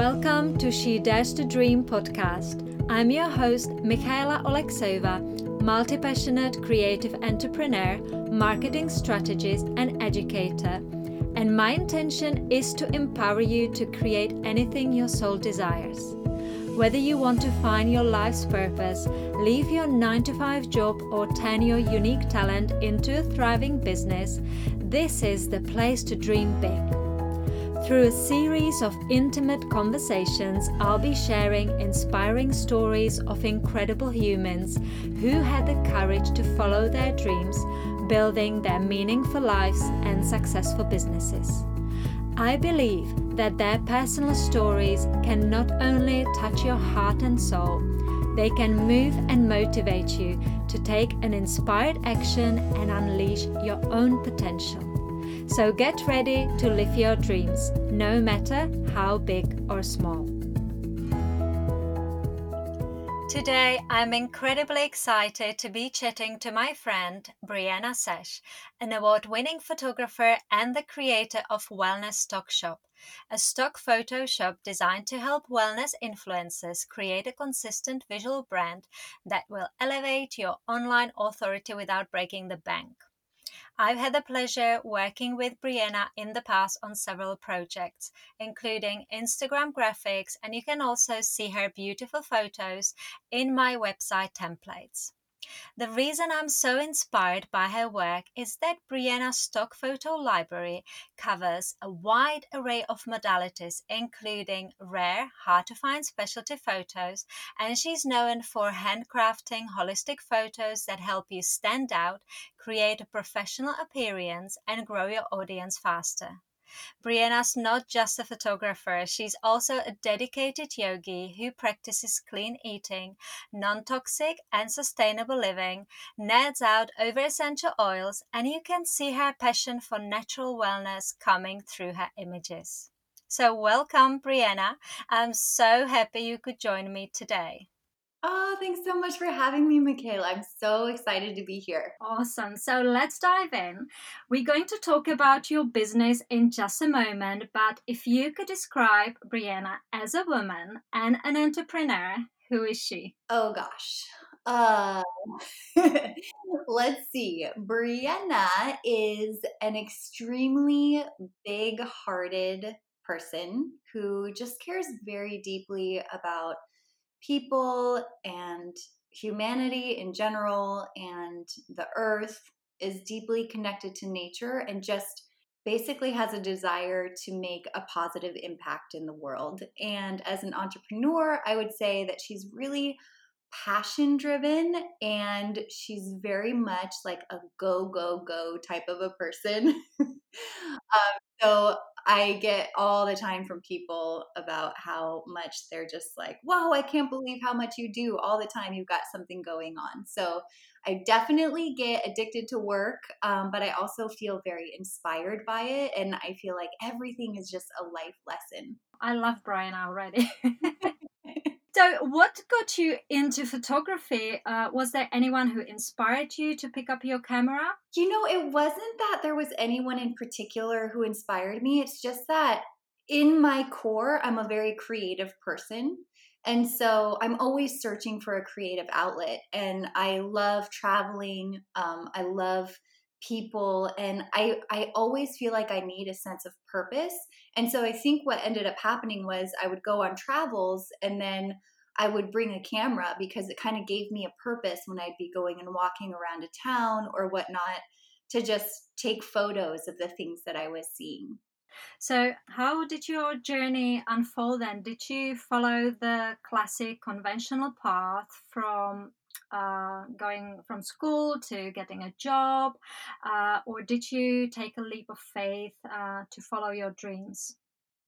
Welcome to She Dares to Dream podcast. I'm your host, Michaela Oleksova, multi passionate creative entrepreneur, marketing strategist, and educator. And my intention is to empower you to create anything your soul desires. Whether you want to find your life's purpose, leave your 9 to 5 job, or turn your unique talent into a thriving business, this is the place to dream big. Through a series of intimate conversations, I'll be sharing inspiring stories of incredible humans who had the courage to follow their dreams, building their meaningful lives and successful businesses. I believe that their personal stories can not only touch your heart and soul, they can move and motivate you to take an inspired action and unleash your own potential. So get ready to live your dreams, no matter how big or small. Today, I'm incredibly excited to be chatting to my friend Brianna Sesh, an award winning photographer and the creator of Wellness Stock Shop, a stock photo shop designed to help wellness influencers create a consistent visual brand that will elevate your online authority without breaking the bank. I've had the pleasure working with Brianna in the past on several projects, including Instagram graphics, and you can also see her beautiful photos in my website templates. The reason I'm so inspired by her work is that Brianna's stock photo library covers a wide array of modalities, including rare, hard to find specialty photos, and she's known for handcrafting holistic photos that help you stand out, create a professional appearance, and grow your audience faster. Brianna's not just a photographer, she's also a dedicated yogi who practices clean eating, non toxic and sustainable living, nerds out over essential oils, and you can see her passion for natural wellness coming through her images. So, welcome, Brianna. I'm so happy you could join me today. Oh, thanks so much for having me, Michaela. I'm so excited to be here. Awesome. So let's dive in. We're going to talk about your business in just a moment, but if you could describe Brianna as a woman and an entrepreneur, who is she? Oh gosh. Uh, let's see. Brianna is an extremely big hearted person who just cares very deeply about people and humanity in general and the earth is deeply connected to nature and just basically has a desire to make a positive impact in the world. And as an entrepreneur, I would say that she's really passion driven and she's very much like a go, go, go type of a person. um, so I get all the time from people about how much they're just like, whoa, I can't believe how much you do all the time. You've got something going on. So I definitely get addicted to work, um, but I also feel very inspired by it. And I feel like everything is just a life lesson. I love Brianna already. So, what got you into photography? Uh, was there anyone who inspired you to pick up your camera? You know, it wasn't that there was anyone in particular who inspired me. It's just that in my core, I'm a very creative person. And so I'm always searching for a creative outlet. And I love traveling. Um, I love people and I I always feel like I need a sense of purpose. And so I think what ended up happening was I would go on travels and then I would bring a camera because it kind of gave me a purpose when I'd be going and walking around a town or whatnot to just take photos of the things that I was seeing. So, how did your journey unfold then? Did you follow the classic conventional path from uh, going from school to getting a job, uh, or did you take a leap of faith uh, to follow your dreams?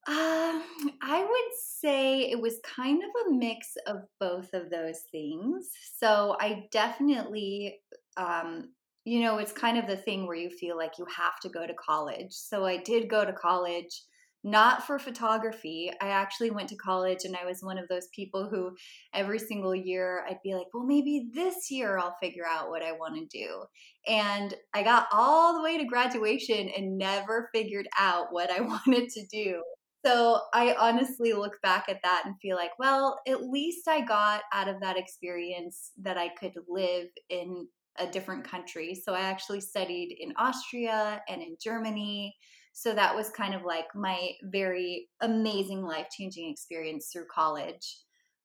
Um, I would say it was kind of a mix of both of those things. So I definitely, um, you know, it's kind of the thing where you feel like you have to go to college. So I did go to college not for photography. I actually went to college and I was one of those people who every single year I'd be like, well, maybe this year I'll figure out what I want to do. And I got all the way to graduation and never figured out what I wanted to do. so I honestly look back at that and feel like, well, at least I got out of that experience that I could live in a different country. So I actually studied in Austria and in Germany. So that was kind of like my very amazing life changing experience through college.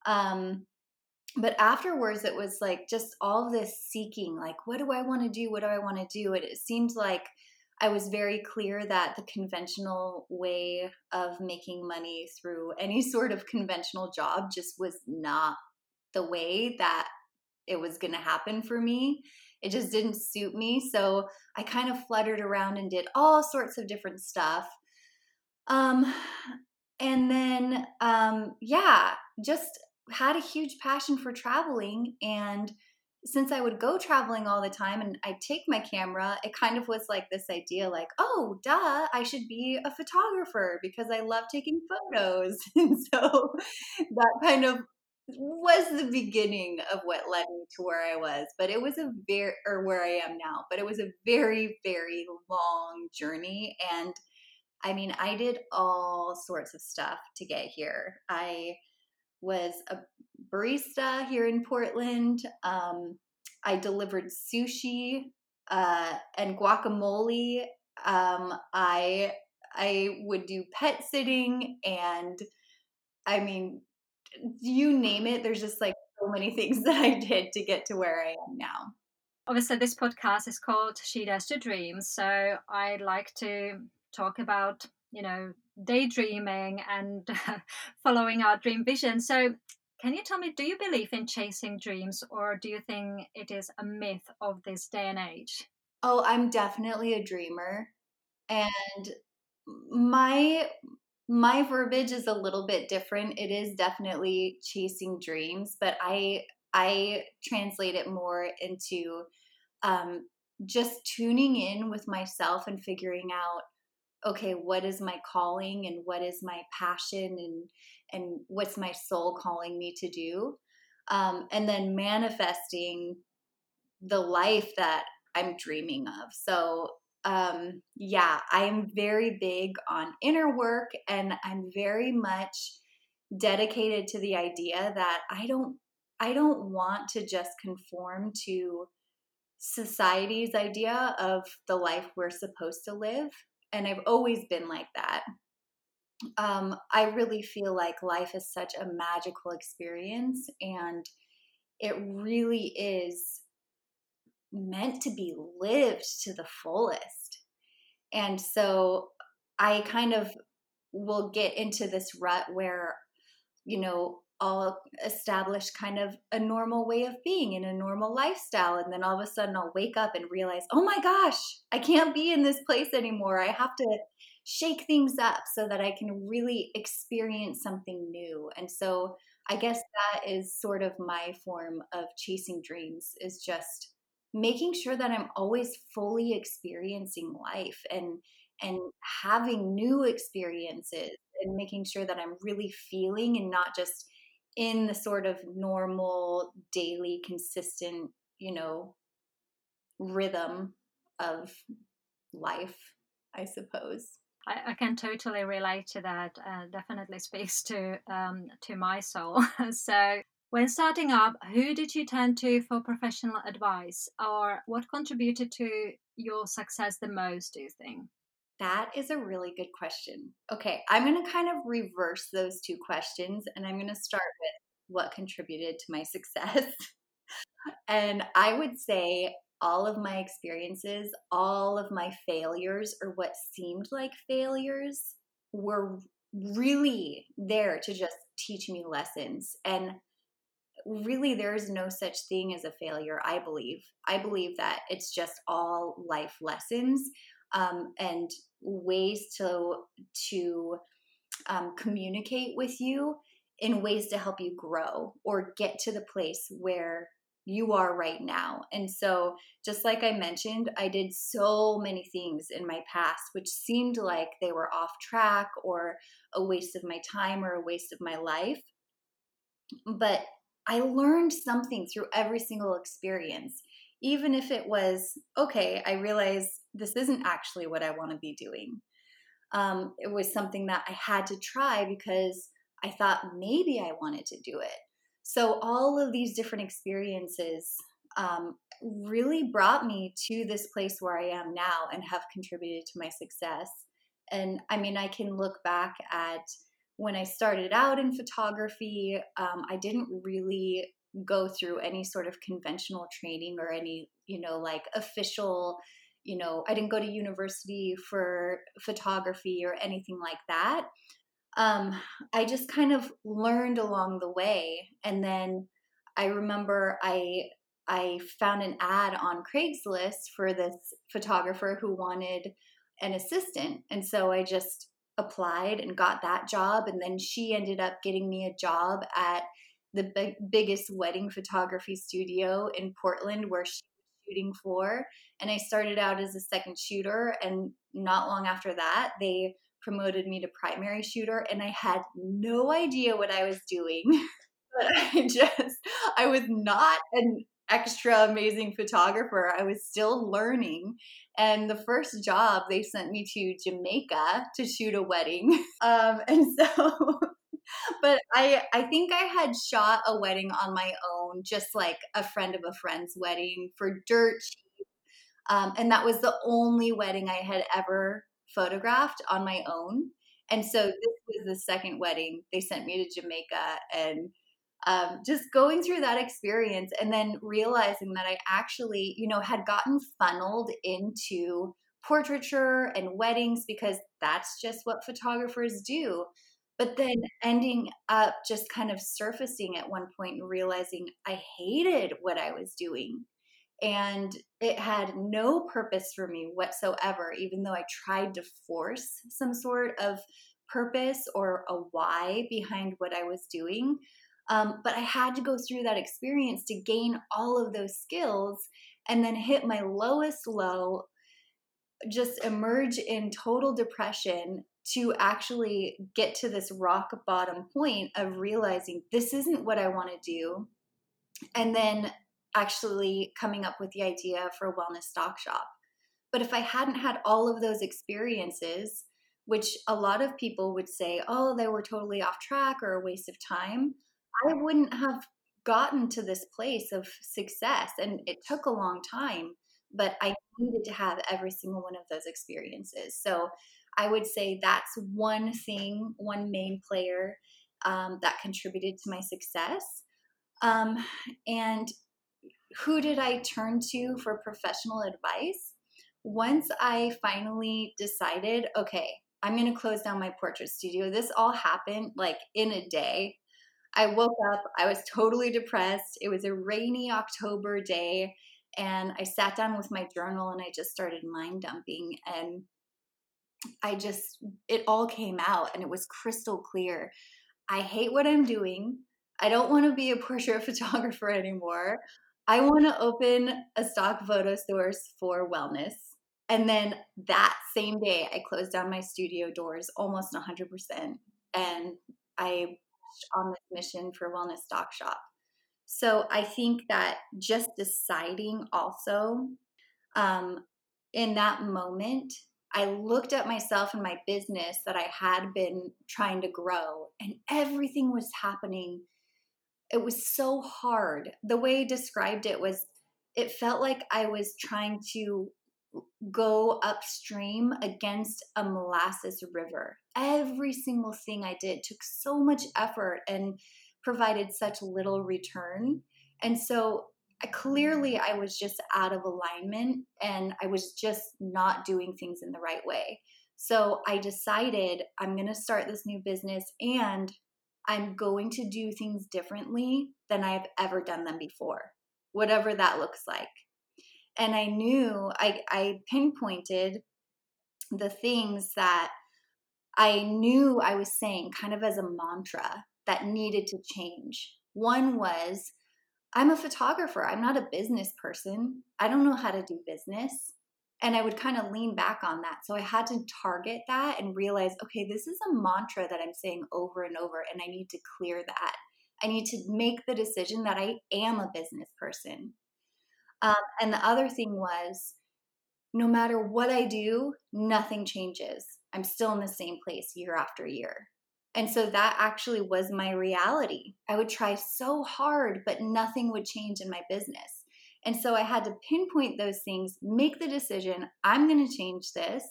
Um, but afterwards, it was like just all this seeking like, what do I want to do? What do I want to do? And it seemed like I was very clear that the conventional way of making money through any sort of conventional job just was not the way that it was going to happen for me. It just didn't suit me. So I kind of fluttered around and did all sorts of different stuff. Um, and then, um, yeah, just had a huge passion for traveling. And since I would go traveling all the time and I'd take my camera, it kind of was like this idea like, oh, duh, I should be a photographer because I love taking photos. and so that kind of was the beginning of what led me to where I was. But it was a very, or where I am now, but it was a very, very long journey. And I mean, I did all sorts of stuff to get here. I was a barista here in Portland. Um, I delivered sushi uh, and guacamole. Um, I I would do pet sitting, and I mean, you name it. There's just like so many things that I did to get to where I am now. Obviously, this podcast is called She Dares to Dream, so I'd like to talk about you know daydreaming and following our dream vision. So, can you tell me, do you believe in chasing dreams or do you think it is a myth of this day and age? Oh, I'm definitely a dreamer. And my my verbiage is a little bit different. It is definitely chasing dreams, but I I translate it more into um, just tuning in with myself and figuring out okay what is my calling and what is my passion and and what's my soul calling me to do um, and then manifesting the life that i'm dreaming of so um, yeah i'm very big on inner work and i'm very much dedicated to the idea that i don't i don't want to just conform to society's idea of the life we're supposed to live and I've always been like that. Um, I really feel like life is such a magical experience and it really is meant to be lived to the fullest. And so I kind of will get into this rut where, you know, I'll establish kind of a normal way of being in a normal lifestyle. And then all of a sudden I'll wake up and realize, oh my gosh, I can't be in this place anymore. I have to shake things up so that I can really experience something new. And so I guess that is sort of my form of chasing dreams is just making sure that I'm always fully experiencing life and and having new experiences and making sure that I'm really feeling and not just in the sort of normal, daily, consistent, you know, rhythm of life, I suppose. I, I can totally relate to that. Uh, definitely speaks to um, to my soul. so, when starting up, who did you turn to for professional advice, or what contributed to your success the most? Do you think? That is a really good question. Okay, I'm going to kind of reverse those two questions and I'm going to start with what contributed to my success. and I would say all of my experiences, all of my failures, or what seemed like failures, were really there to just teach me lessons. And really, there is no such thing as a failure, I believe. I believe that it's just all life lessons um, and ways to to um, communicate with you in ways to help you grow or get to the place where you are right now. And so, just like I mentioned, I did so many things in my past which seemed like they were off track or a waste of my time or a waste of my life. But I learned something through every single experience, even if it was okay, I realize this isn't actually what I want to be doing. um, it was something that I had to try because I thought maybe I wanted to do it. So, all of these different experiences um, really brought me to this place where I am now and have contributed to my success. And I mean, I can look back at when I started out in photography, um, I didn't really go through any sort of conventional training or any, you know, like official, you know, I didn't go to university for photography or anything like that. Um, I just kind of learned along the way. And then I remember I I found an ad on Craigslist for this photographer who wanted an assistant. And so I just applied and got that job. And then she ended up getting me a job at the big, biggest wedding photography studio in Portland where she was shooting for. And I started out as a second shooter. And not long after that, they promoted me to primary shooter. And I had no idea what I was doing. but I just, I was not an extra amazing photographer. I was still learning. And the first job, they sent me to Jamaica to shoot a wedding. Um, and so, but I, I think I had shot a wedding on my own, just like a friend of a friend's wedding for dirt cheap. Um, and that was the only wedding I had ever photographed on my own. And so this was the second wedding. They sent me to Jamaica and um, just going through that experience and then realizing that I actually, you know, had gotten funneled into portraiture and weddings because that's just what photographers do. But then ending up just kind of surfacing at one point and realizing I hated what I was doing. And it had no purpose for me whatsoever, even though I tried to force some sort of purpose or a why behind what I was doing. Um, but I had to go through that experience to gain all of those skills and then hit my lowest low, just emerge in total depression to actually get to this rock bottom point of realizing this isn't what I want to do. And then actually coming up with the idea for a wellness stock shop. But if I hadn't had all of those experiences, which a lot of people would say, oh, they were totally off track or a waste of time. I wouldn't have gotten to this place of success. And it took a long time, but I needed to have every single one of those experiences. So I would say that's one thing, one main player um, that contributed to my success. Um, and who did I turn to for professional advice? Once I finally decided, okay, I'm going to close down my portrait studio. This all happened like in a day. I woke up, I was totally depressed. It was a rainy October day, and I sat down with my journal and I just started mind dumping. And I just, it all came out and it was crystal clear. I hate what I'm doing. I don't want to be a portrait photographer anymore. I want to open a stock photo source for wellness. And then that same day, I closed down my studio doors almost 100%. And I on this mission for Wellness Stock Shop. So I think that just deciding also um, in that moment, I looked at myself and my business that I had been trying to grow, and everything was happening. It was so hard. The way he described it was it felt like I was trying to go upstream against a molasses river. Every single thing I did took so much effort and provided such little return. And so clearly I was just out of alignment and I was just not doing things in the right way. So I decided I'm going to start this new business and I'm going to do things differently than I've ever done them before, whatever that looks like and I knew I, I pinpointed the things that I knew I was saying kind of as a mantra that needed to change. One was I'm a photographer, I'm not a business person. I don't know how to do business. And I would kind of lean back on that. So I had to target that and realize okay, this is a mantra that I'm saying over and over, and I need to clear that. I need to make the decision that I am a business person. Um, and the other thing was, no matter what I do, nothing changes. I'm still in the same place year after year. And so that actually was my reality. I would try so hard, but nothing would change in my business. And so I had to pinpoint those things, make the decision I'm going to change this.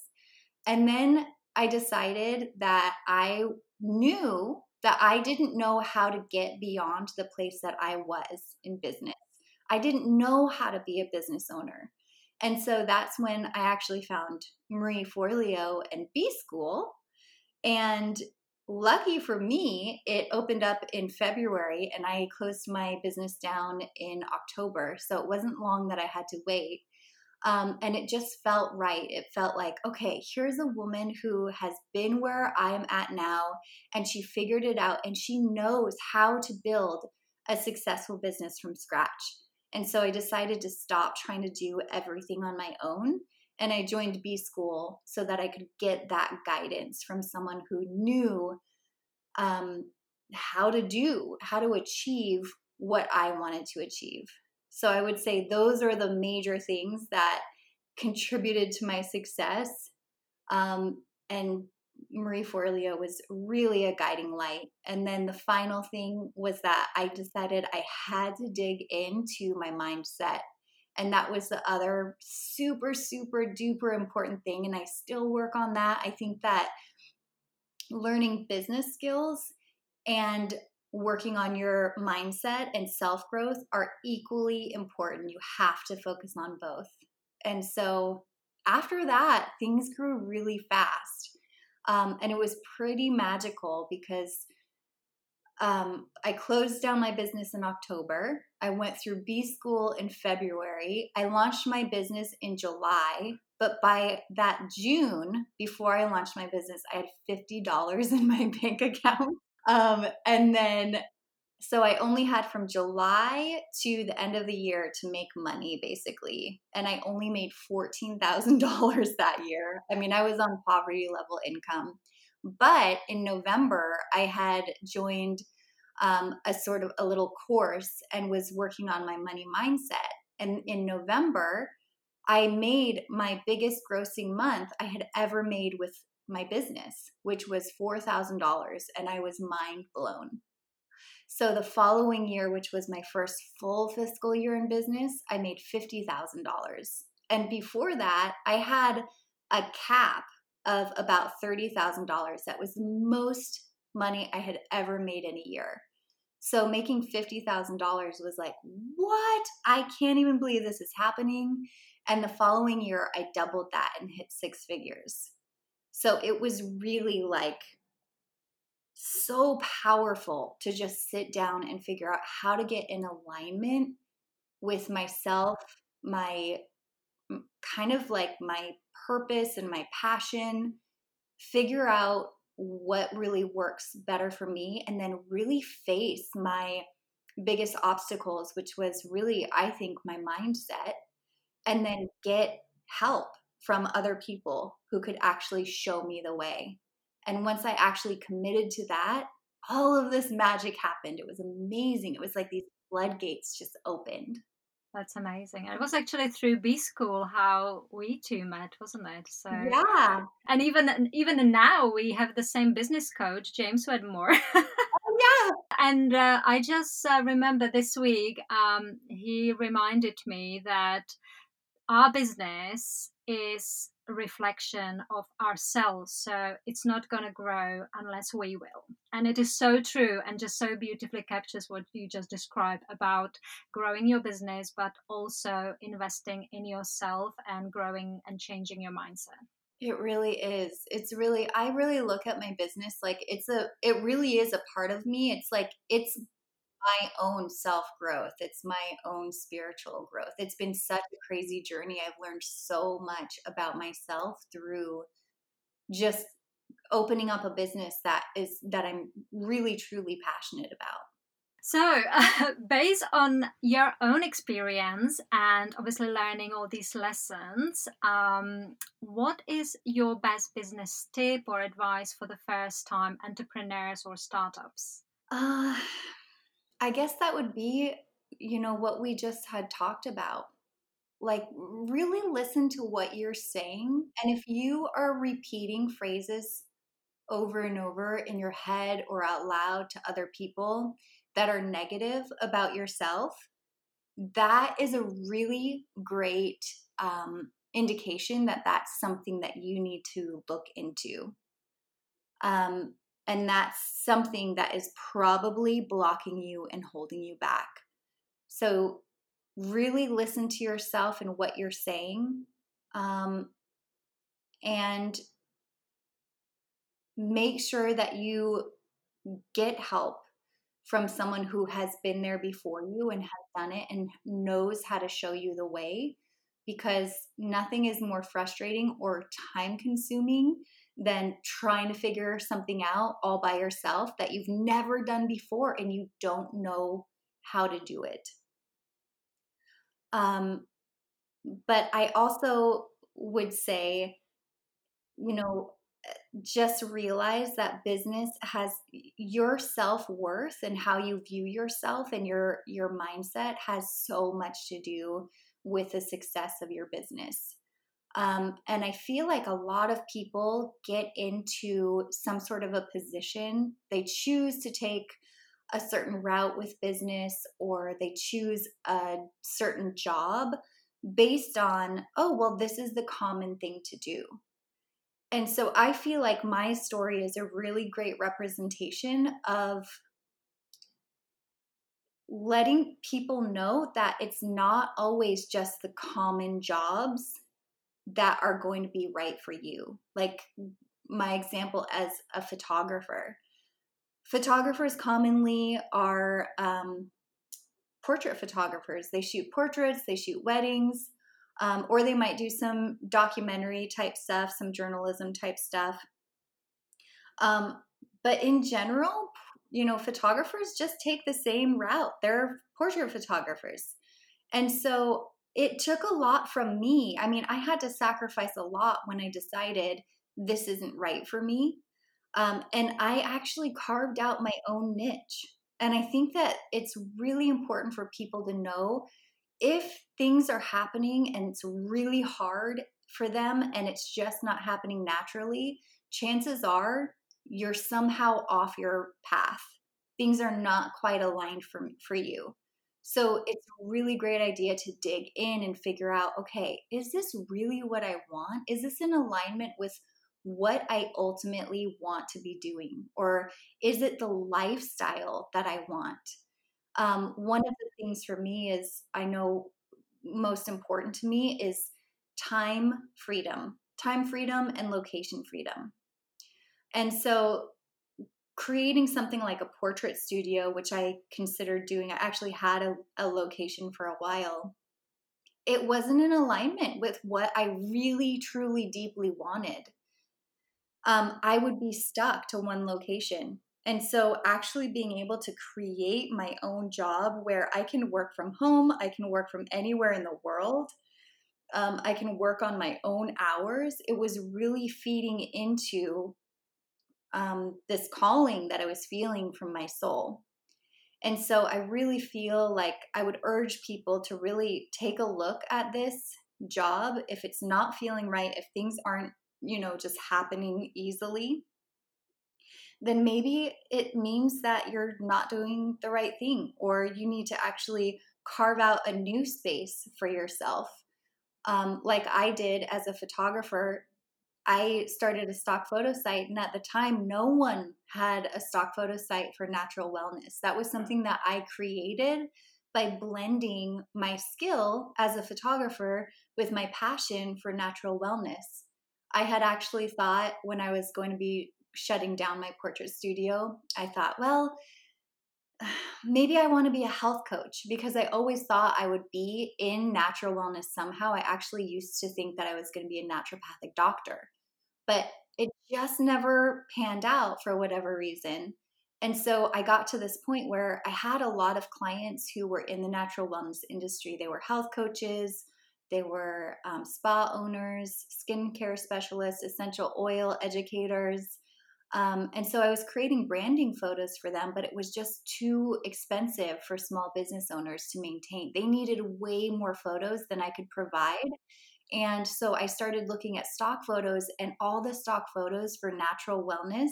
And then I decided that I knew that I didn't know how to get beyond the place that I was in business. I didn't know how to be a business owner. And so that's when I actually found Marie Forleo and B School. And lucky for me, it opened up in February and I closed my business down in October. So it wasn't long that I had to wait. Um, and it just felt right. It felt like, okay, here's a woman who has been where I'm at now and she figured it out and she knows how to build a successful business from scratch. And so I decided to stop trying to do everything on my own and I joined B School so that I could get that guidance from someone who knew um, how to do, how to achieve what I wanted to achieve. So I would say those are the major things that contributed to my success. Um, and Marie Forleo was really a guiding light. And then the final thing was that I decided I had to dig into my mindset and that was the other super, super duper important thing. And I still work on that. I think that learning business skills and working on your mindset and self growth are equally important. You have to focus on both. And so after that, things grew really fast. Um, and it was pretty magical because um, I closed down my business in October. I went through B school in February. I launched my business in July. But by that June, before I launched my business, I had $50 in my bank account. Um, and then, so I only had from July to the end of the year to make money, basically. And I only made $14,000 that year. I mean, I was on poverty level income. But in November, I had joined um, a sort of a little course and was working on my money mindset. And in November, I made my biggest grossing month I had ever made with my business, which was $4,000. And I was mind blown. So the following year, which was my first full fiscal year in business, I made $50,000. And before that, I had a cap of about $30,000. That was the most money I had ever made in a year. So making $50,000 was like, what? I can't even believe this is happening. And the following year, I doubled that and hit six figures. So it was really like so powerful to just sit down and figure out how to get in alignment with myself, my kind of like my purpose and my passion, figure out what really works better for me, and then really face my biggest obstacles, which was really, I think, my mindset, and then get help from other people who could actually show me the way. And once I actually committed to that, all of this magic happened. It was amazing. It was like these floodgates just opened. That's amazing. It was actually through B school how we two met, wasn't it? So yeah. And even even now we have the same business coach, James Wedmore. oh yeah. And uh, I just uh, remember this week um, he reminded me that our business is reflection of ourselves. So it's not going to grow unless we will. And it is so true and just so beautifully captures what you just described about growing your business, but also investing in yourself and growing and changing your mindset. It really is. It's really, I really look at my business like it's a, it really is a part of me. It's like, it's my own self growth. It's my own spiritual growth. It's been such a crazy journey. I've learned so much about myself through just opening up a business that is that I'm really truly passionate about. So, uh, based on your own experience and obviously learning all these lessons, um, what is your best business tip or advice for the first time entrepreneurs or startups? Uh, I guess that would be, you know, what we just had talked about. like really listen to what you're saying. And if you are repeating phrases over and over in your head or out loud to other people that are negative about yourself, that is a really great um, indication that that's something that you need to look into. Um, and that's something that is probably blocking you and holding you back. So, really listen to yourself and what you're saying. Um, and make sure that you get help from someone who has been there before you and has done it and knows how to show you the way because nothing is more frustrating or time consuming than trying to figure something out all by yourself that you've never done before and you don't know how to do it. Um, but I also would say, you know, just realize that business has your self-worth and how you view yourself and your your mindset has so much to do with the success of your business um, and i feel like a lot of people get into some sort of a position. They choose to take a certain route with business or they choose a certain job based on oh well this is the common thing to do. And so I feel like my story is a really great representation of letting people know that it's not always just the common jobs that are going to be right for you. Like my example as a photographer. Photographers commonly are um, portrait photographers. They shoot portraits, they shoot weddings, um, or they might do some documentary type stuff, some journalism type stuff. Um, but in general, you know, photographers just take the same route. They're portrait photographers. And so it took a lot from me. I mean, I had to sacrifice a lot when I decided this isn't right for me. Um, and I actually carved out my own niche. And I think that it's really important for people to know if things are happening and it's really hard for them and it's just not happening naturally, chances are you're somehow off your path. Things are not quite aligned for, for you. So it's a really great idea to dig in and figure out okay, is this really what I want? Is this in alignment with what I ultimately want to be doing? Or is it the lifestyle that I want? Um, one of the things for me is I know most important to me is time freedom, time freedom and location freedom. And so creating something like a portrait studio, which I considered doing, I actually had a, a location for a while. It wasn't in alignment with what I really, truly, deeply wanted. Um, I would be stuck to one location. And so, actually being able to create my own job where I can work from home, I can work from anywhere in the world, um, I can work on my own hours, it was really feeding into um, this calling that I was feeling from my soul. And so, I really feel like I would urge people to really take a look at this job if it's not feeling right, if things aren't, you know, just happening easily then maybe it means that you're not doing the right thing or you need to actually carve out a new space for yourself. Um, like I did as a photographer, I started a stock photo site, and at the time, no one had a stock photo site for natural wellness. That was mm. something that I created by blending my skill as a photographer with my passion for natural wellness. I had actually thought when I was going to be shutting down my portrait studio, I thought, well, maybe I want to be a health coach because I always thought I would be in natural wellness somehow. I actually used to think that I was going to be a naturopathic doctor, but it just never panned out for whatever reason. And so I got to this point where I had a lot of clients who were in the natural wellness industry. They were health coaches, they were um, spa owners, skincare specialists, essential oil educators, Um, and so I was creating branding photos for them, but it was just too expensive for small business owners to maintain. They needed way more photos than I could provide. And so I started looking at stock photos, and all the stock photos for natural wellness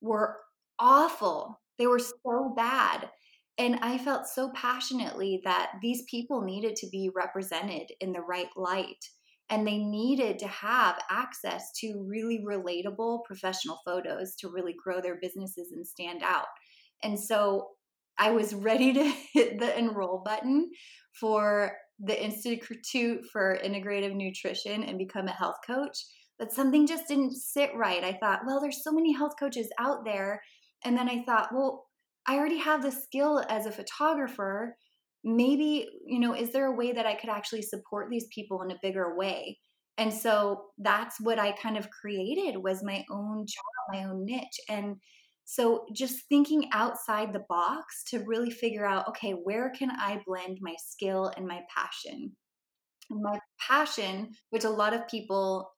were awful. They were so bad. And I felt so passionately that these people needed to be represented in the right light and they needed to have access to really relatable professional photos to really grow their businesses and stand out. And so I was ready to hit the enroll button for the Institute for Integrative Nutrition and become a health coach, but something just didn't sit right. I thought, well, there's so many health coaches out there. And then I thought, well, I already have the skill as a photographer maybe you know is there a way that i could actually support these people in a bigger way and so that's what i kind of created was my own job my own niche and so just thinking outside the box to really figure out okay where can i blend my skill and my passion? My passion which a lot of people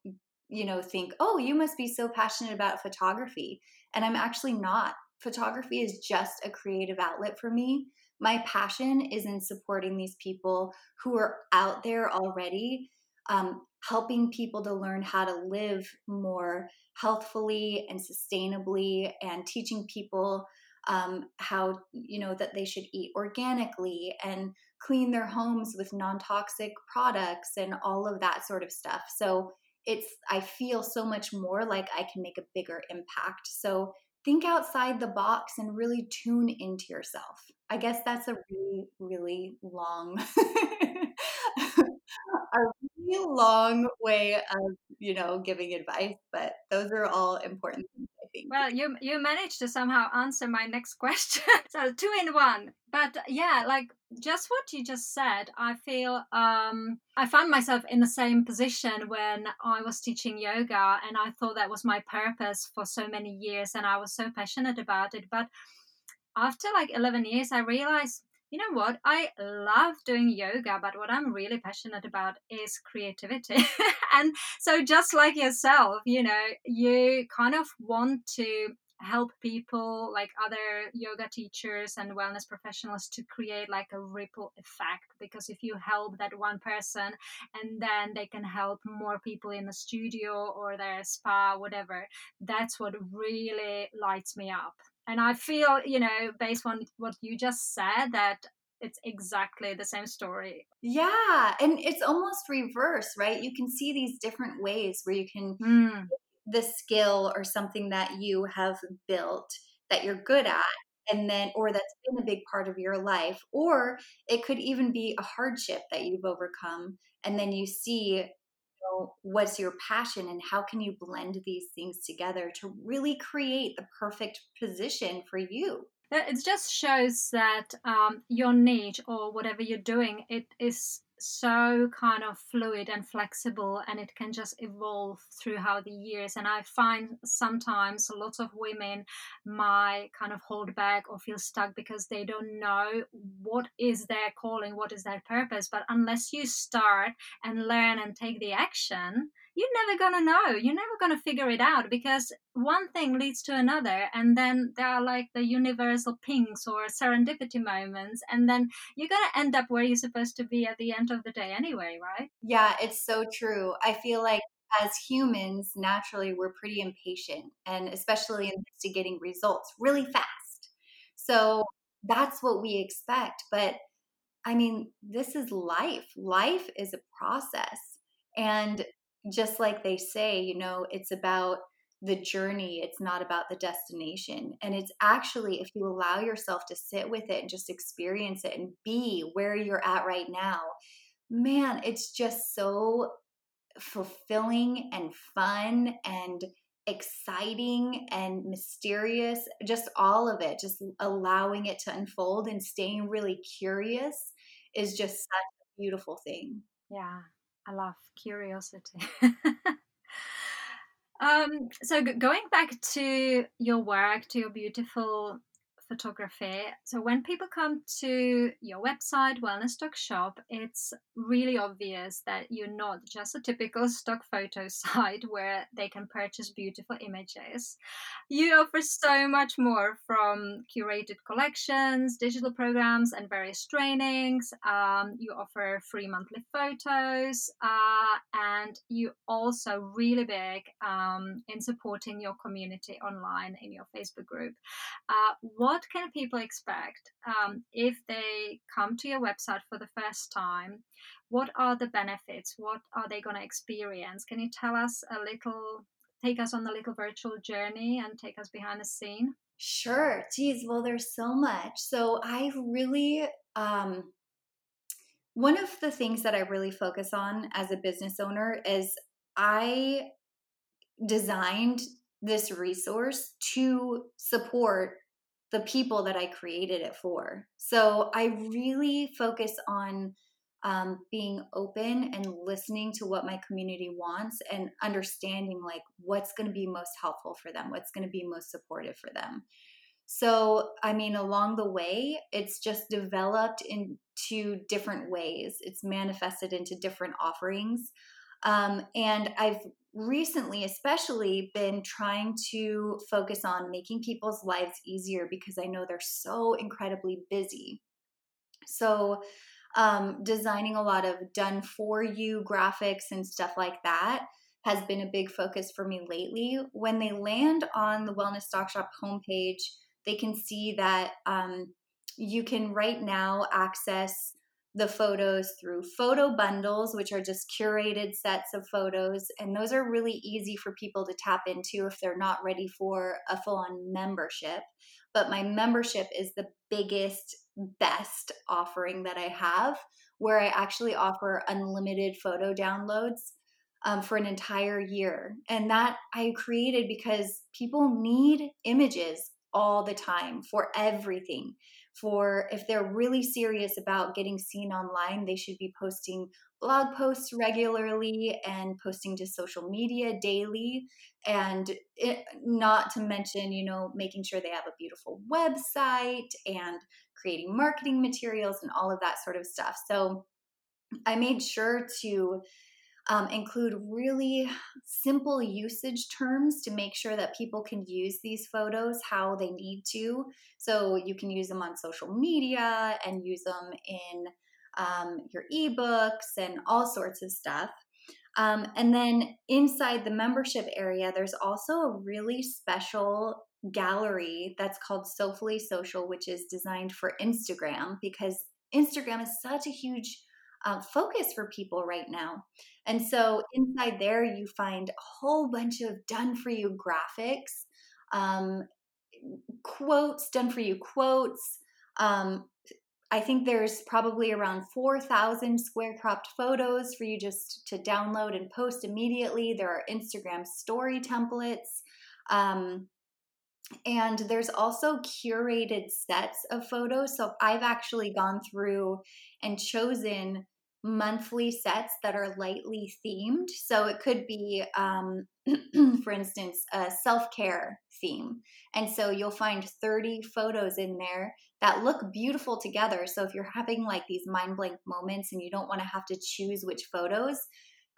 you know think oh you must be so passionate about photography. And i'm actually not. Photography is just a creative outlet for me. My passion is in supporting these people who are out there already, um, helping people to learn how to live more healthfully and sustainably, and teaching people um, how you know that they should eat organically and clean their homes with non-toxic products and all of that sort of stuff. So it's I feel so much more like I can make a bigger impact. So think outside the box and really tune into yourself. I guess that's a really, really long, long way of, you know, giving advice, but those are all important things, I think. Well, you you managed to somehow answer my next question. so two in one. But yeah, like just what you just said, I feel um, I found myself in the same position when I was teaching yoga, and I thought that was my purpose for so many years, and I was so passionate about it. But after like 11 years, I realized, you know what? I love doing yoga, but what I'm really passionate about is creativity. and so, just like yourself, you know, you kind of want to help people like other yoga teachers and wellness professionals to create like a ripple effect because if you help that one person and then they can help more people in the studio or their spa whatever that's what really lights me up and i feel you know based on what you just said that it's exactly the same story. Yeah, and it's almost reverse, right? You can see these different ways where you can mm the skill or something that you have built that you're good at and then or that's been a big part of your life or it could even be a hardship that you've overcome and then you see know, what's your passion and how can you blend these things together to really create the perfect position for you? It just shows that um, your niche or whatever you're doing it is so kind of fluid and flexible and it can just evolve throughout the years. And i find sometimes a lot of women might kind of hold back or feel stuck because they don't know what is their calling what is their purpose. But unless you start and learn and take the action you're never to know. You're never to figure it out because one thing leads to another. And then there are like the universal pings or serendipity moments. And then you're to end up where you're supposed to be at the end of the day anyway, right? Yeah, it's so true. I feel like as humans, naturally, we're pretty impatient and especially mm. in getting results really fast. So that's what we expect. But I mean, this is life. Life is a process. And just like they say, you know, it's about the journey, it's not about the destination. And it's actually, if you allow yourself to sit with it and just experience it and be where you're at right now, man, it's just so fulfilling and fun and exciting and mysterious. Just all of it, just allowing it to unfold and staying really curious is just such a beautiful thing. Yeah. I love curiosity. um, so going back to your work, to your beautiful photography. So when people come to your website, Wellness Stock Shop, it's really obvious that you're not just a typical stock photo site where they can purchase beautiful images. You offer so much more from curated collections, digital programs, and various trainings. Um, you offer free monthly photos, uh, and you also really big um, in supporting your community online in your Facebook group. Uh, what can people expect um, if they come to your website for the first time? What are the benefits? What are they going to experience? Can you tell us a little, take us on a little virtual journey and take us behind the scene? Sure. Geez, well, there's so much. So I really, um, one of the things that I really focus on as a business owner is I designed this resource to support the people that I created it for. So I really focus on um, being open and listening to what my community wants and understanding like what's going to be most helpful for them, what's going to be most supportive for them. So, I mean, along the way, it's just developed into different ways. It's manifested into different offerings. Um, and I've recently, especially, been trying to focus on making people's lives easier because I know they're so incredibly busy. So, um, designing a lot of done for you graphics and stuff like that has been a big focus for me lately. When they land on the Wellness Stock Shop homepage, they can see that um, you can right now access the photos through photo bundles, which are just curated sets of photos. And those are really easy for people to tap into if they're not ready for a full on membership. But my membership is the biggest, best offering that I have, where I actually offer unlimited photo downloads. Um, for an entire year. And that I created because people need images all the time for everything for if they're really serious about getting seen online, they should be posting blog posts regularly and posting to social media daily. And it, not to mention, you know, making sure they have a beautiful website and creating marketing materials and all of that sort of stuff. So I made sure to um, include really simple usage terms to make sure that people can use these photos how they need to. So you can use them on social media and use them in um, your ebooks and all sorts of stuff. Um, and then inside the membership area, there's also a really special gallery that's called Soulfully Social, which is designed for Instagram because Instagram is such a huge uh, focus for people right now. And so inside there, you find a whole bunch of done for you graphics, um, quotes, done for you quotes. Um, I think there's probably around 4,000 square cropped photos for you just to download and post immediately. There are Instagram story templates. Um, and there's also curated sets of photos. So I've actually gone through and chosen monthly sets that are lightly themed. So it could be, um, for instance, a self care theme. And so you'll find 30 photos in there that look beautiful together. So if you're having like these mind blank moments and you don't want to have to choose which photos,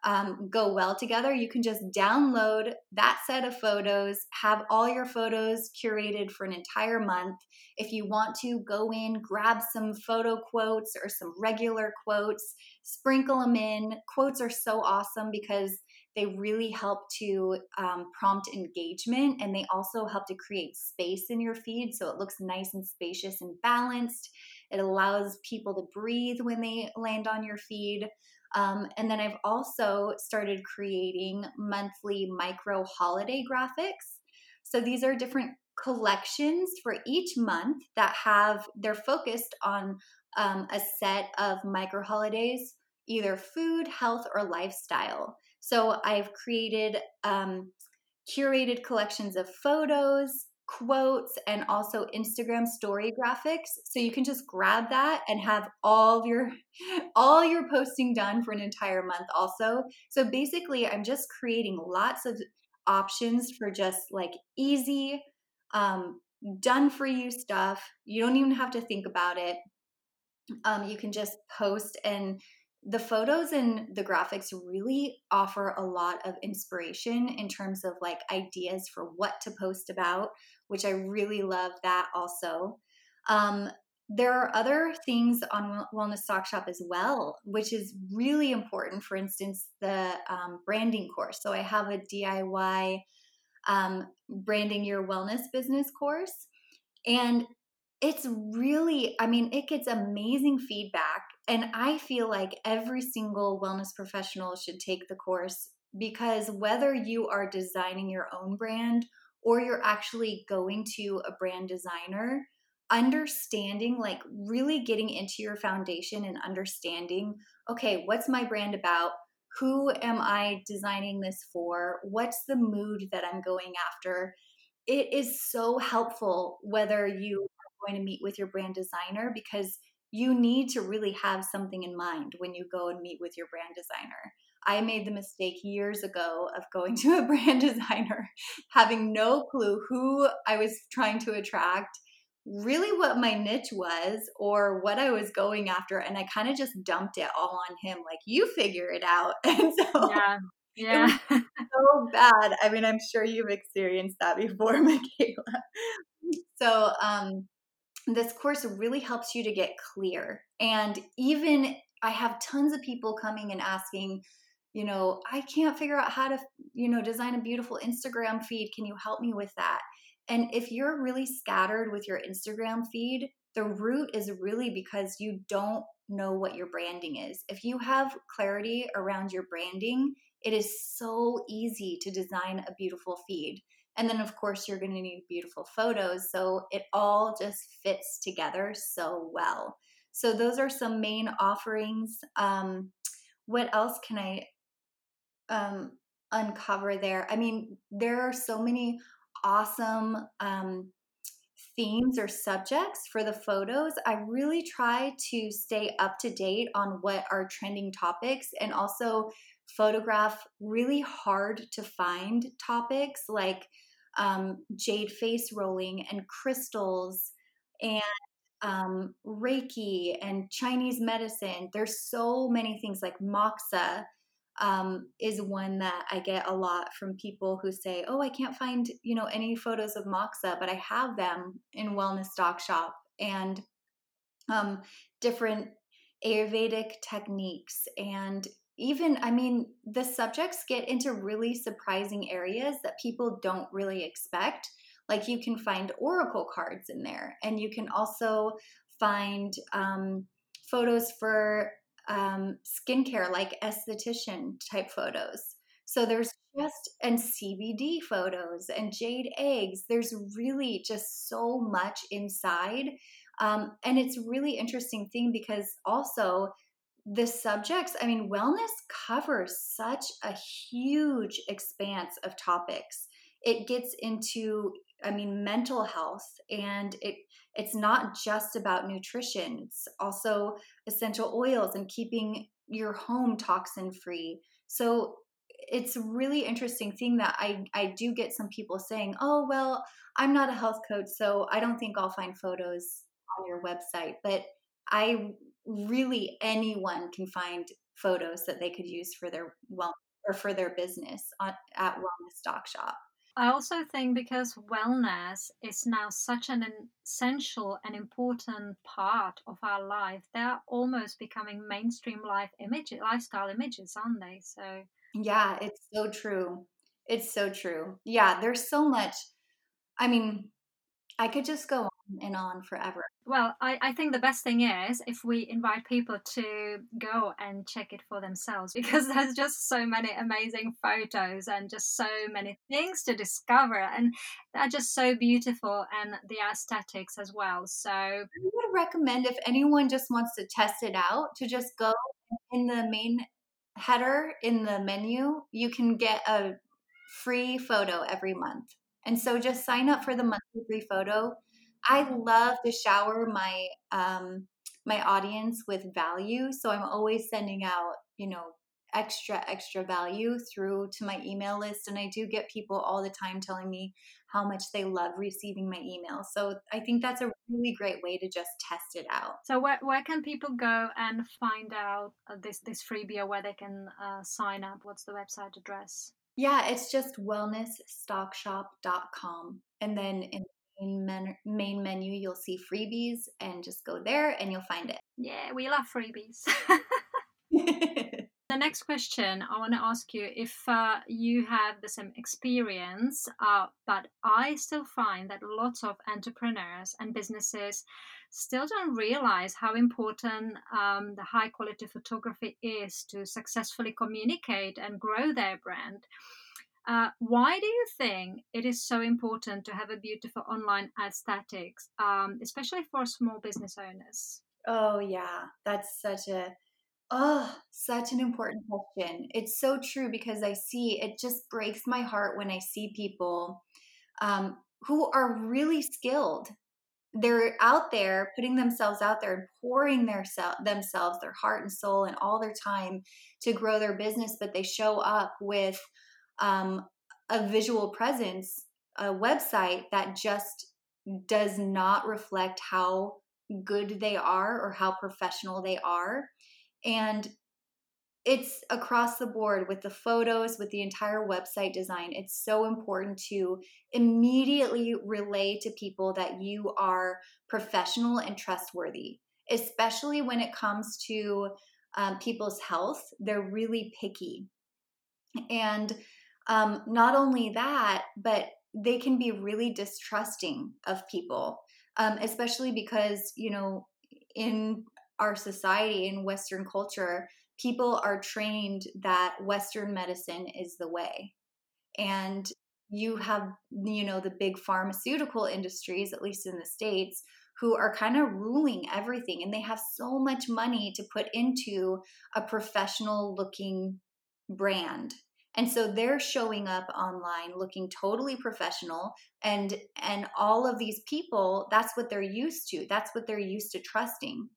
um, go well together, you can just download that set of photos, have all your photos curated for an entire month. If you want to, go in, grab some photo quotes or some regular quotes, sprinkle them in. Quotes are so awesome because they really help to um, prompt engagement and they also help to create space in your feed so it looks nice and spacious and balanced. It allows people to breathe when they land on your feed. Um, and then I've also started creating monthly micro holiday graphics. So these are different collections for each month that have, they're focused on um, a set of micro holidays, either food, health, or lifestyle. So I've created um, curated collections of photos, quotes and also Instagram story graphics. So you can just grab that and have all of your all your posting done for an entire month also. So basically I'm just creating lots of options for just like easy um done for you stuff. You don't even have to think about it. Um, you can just post and the photos and the graphics really offer a lot of inspiration in terms of like ideas for what to post about, which I really love that also. Um, there are other things on Wellness Stock Shop as well, which is really important. For instance, the um, branding course. So I have a DIY um, branding your wellness business course. And it's really, I mean, it gets amazing feedback. And I feel like every single wellness professional should take the course because whether you are designing your own brand or you're actually going to a brand designer, understanding, like really getting into your foundation and understanding, okay, what's my brand about? Who am I designing this for? What's the mood that I'm going after? It is so helpful whether you are going to meet with your brand designer because you need to really have something in mind when you go and meet with your brand designer. I made the mistake years ago of going to a brand designer, having no clue who I was trying to attract, really what my niche was or what I was going after. And I kind of just dumped it all on him, like, you figure it out. And so yeah. Yeah. so bad. I mean, I'm sure you've experienced that before, Michaela. So, um, this course really helps you to get clear. And even I have tons of people coming and asking, you know, I can't figure out how to, you know, design a beautiful Instagram feed. Can you help me with that? And if you're really scattered with your Instagram feed, the root is really because you don't know what your branding is. If you have clarity around your branding, it is so easy to design a beautiful feed. And then, of course, you're going to need beautiful photos. So it all just fits together so well. So, those are some main offerings. Um, what else can I um, uncover there? I mean, there are so many awesome um, themes or subjects for the photos. I really try to stay up to date on what are trending topics and also photograph really hard to find topics like um, jade face rolling and crystals and um, Reiki and Chinese medicine. There's so many things like Moxa um, is one that I get a lot from people who say, "Oh, I can't find you know any photos of Moxa, but I have them in Wellness Stock Shop and um, different Ayurvedic techniques and even I mean the subjects get into really surprising areas that people don't really expect. Like you can find oracle cards in there, and you can also find um, photos for um, skincare, like esthetician type photos. So there's just, and CBD photos and jade eggs. There's really just so much inside. Um, and it's really interesting thing because also the subjects, I mean, wellness covers such a huge expanse of topics. It gets into, I mean, mental health and it it's not just about nutrition. It's also essential oils and keeping your home toxin free. So it's a really interesting thing that I, I do get some people saying, oh, well, I'm not a health coach, so I don't think I'll find photos on your website. But I really, anyone can find photos that they could use for their well or for their business on, at Wellness Stock Shop. I also think because wellness is now such an essential and important part of our life, they're almost becoming mainstream life images, lifestyle images, aren't they? So yeah, it's so true. It's so true. Yeah, there's so much. I mean, I could just go on and on forever. Well, I, I think the best thing is if we invite people to go and check it for themselves because there's just so many amazing photos and just so many things to discover and they're just so beautiful and the aesthetics as well. So I would recommend if anyone just wants to test it out to just go in the main header in the menu, you can get a free photo every month. And so just sign up for the monthly free photo. I love to shower my um, my audience with value, so I'm always sending out, you know, extra extra value through to my email list and I do get people all the time telling me how much they love receiving my emails. So I think that's a really great way to just test it out. So where, where can people go and find out uh, this this freebie or where they can uh, sign up? What's the website address? Yeah, it's just wellnessstockshop.com. And then in main, men- main menu, you'll see freebies and just go there and you'll find it. Yeah, we love freebies. the next question I want to ask you if uh, you have the same experience, uh, but I still find that lots of entrepreneurs and businesses still don't realize how important um, the high quality photography is to successfully communicate and grow their brand. Uh, why do you think it is so important to have a beautiful online aesthetics, um, especially for small business owners? Oh yeah, that's such a oh such an important question. It's so true because I see it just breaks my heart when I see people um, who are really skilled. They're out there putting themselves out there and pouring their se- themselves, their heart and soul, and all their time to grow their business, but they show up with um, a visual presence, a website that just does not reflect how good they are or how professional they are. And it's across the board with the photos, with the entire website design. It's so important to immediately relay to people that you are professional and trustworthy, especially when it comes to um, people's health. They're really picky. And um, not only that, but they can be really distrusting of people, um, especially because, you know, in our society, in Western culture, people are trained that Western medicine is the way. And you have, you know, the big pharmaceutical industries, at least in the States, who are kind of ruling everything and they have so much money to put into a professional looking brand and so they're showing up online looking totally professional and and all of these people that's what they're used to that's what they're used to trusting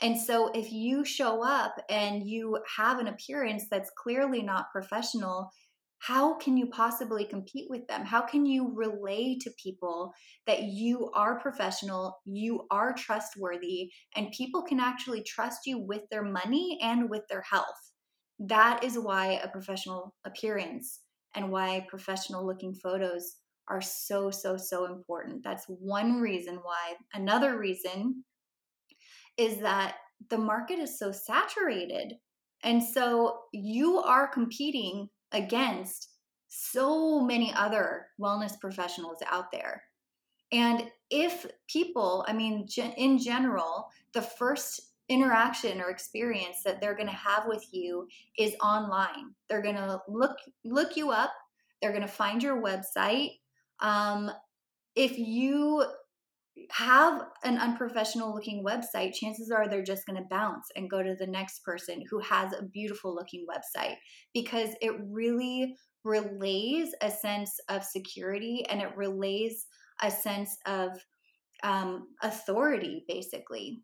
and so if you show up and you have an appearance that's clearly not professional how can you possibly compete with them? How can you relay to people that you are professional, you are trustworthy, and people can actually trust you with their money and with their health? That is why a professional appearance and why professional looking photos are so so so important. That's one reason why. Another reason is that the market is so saturated and so you are competing against so many other wellness professionals out there. And if people i mean in general the first interaction or experience that they're going to have with you is online. They're going to look look you up. They're going to find your website. Um, if you have an unprofessional looking website, chances are they're just going to bounce and go to the next person who has a beautiful looking website because it really relays a sense of security and it relays a sense of um, authority, basically.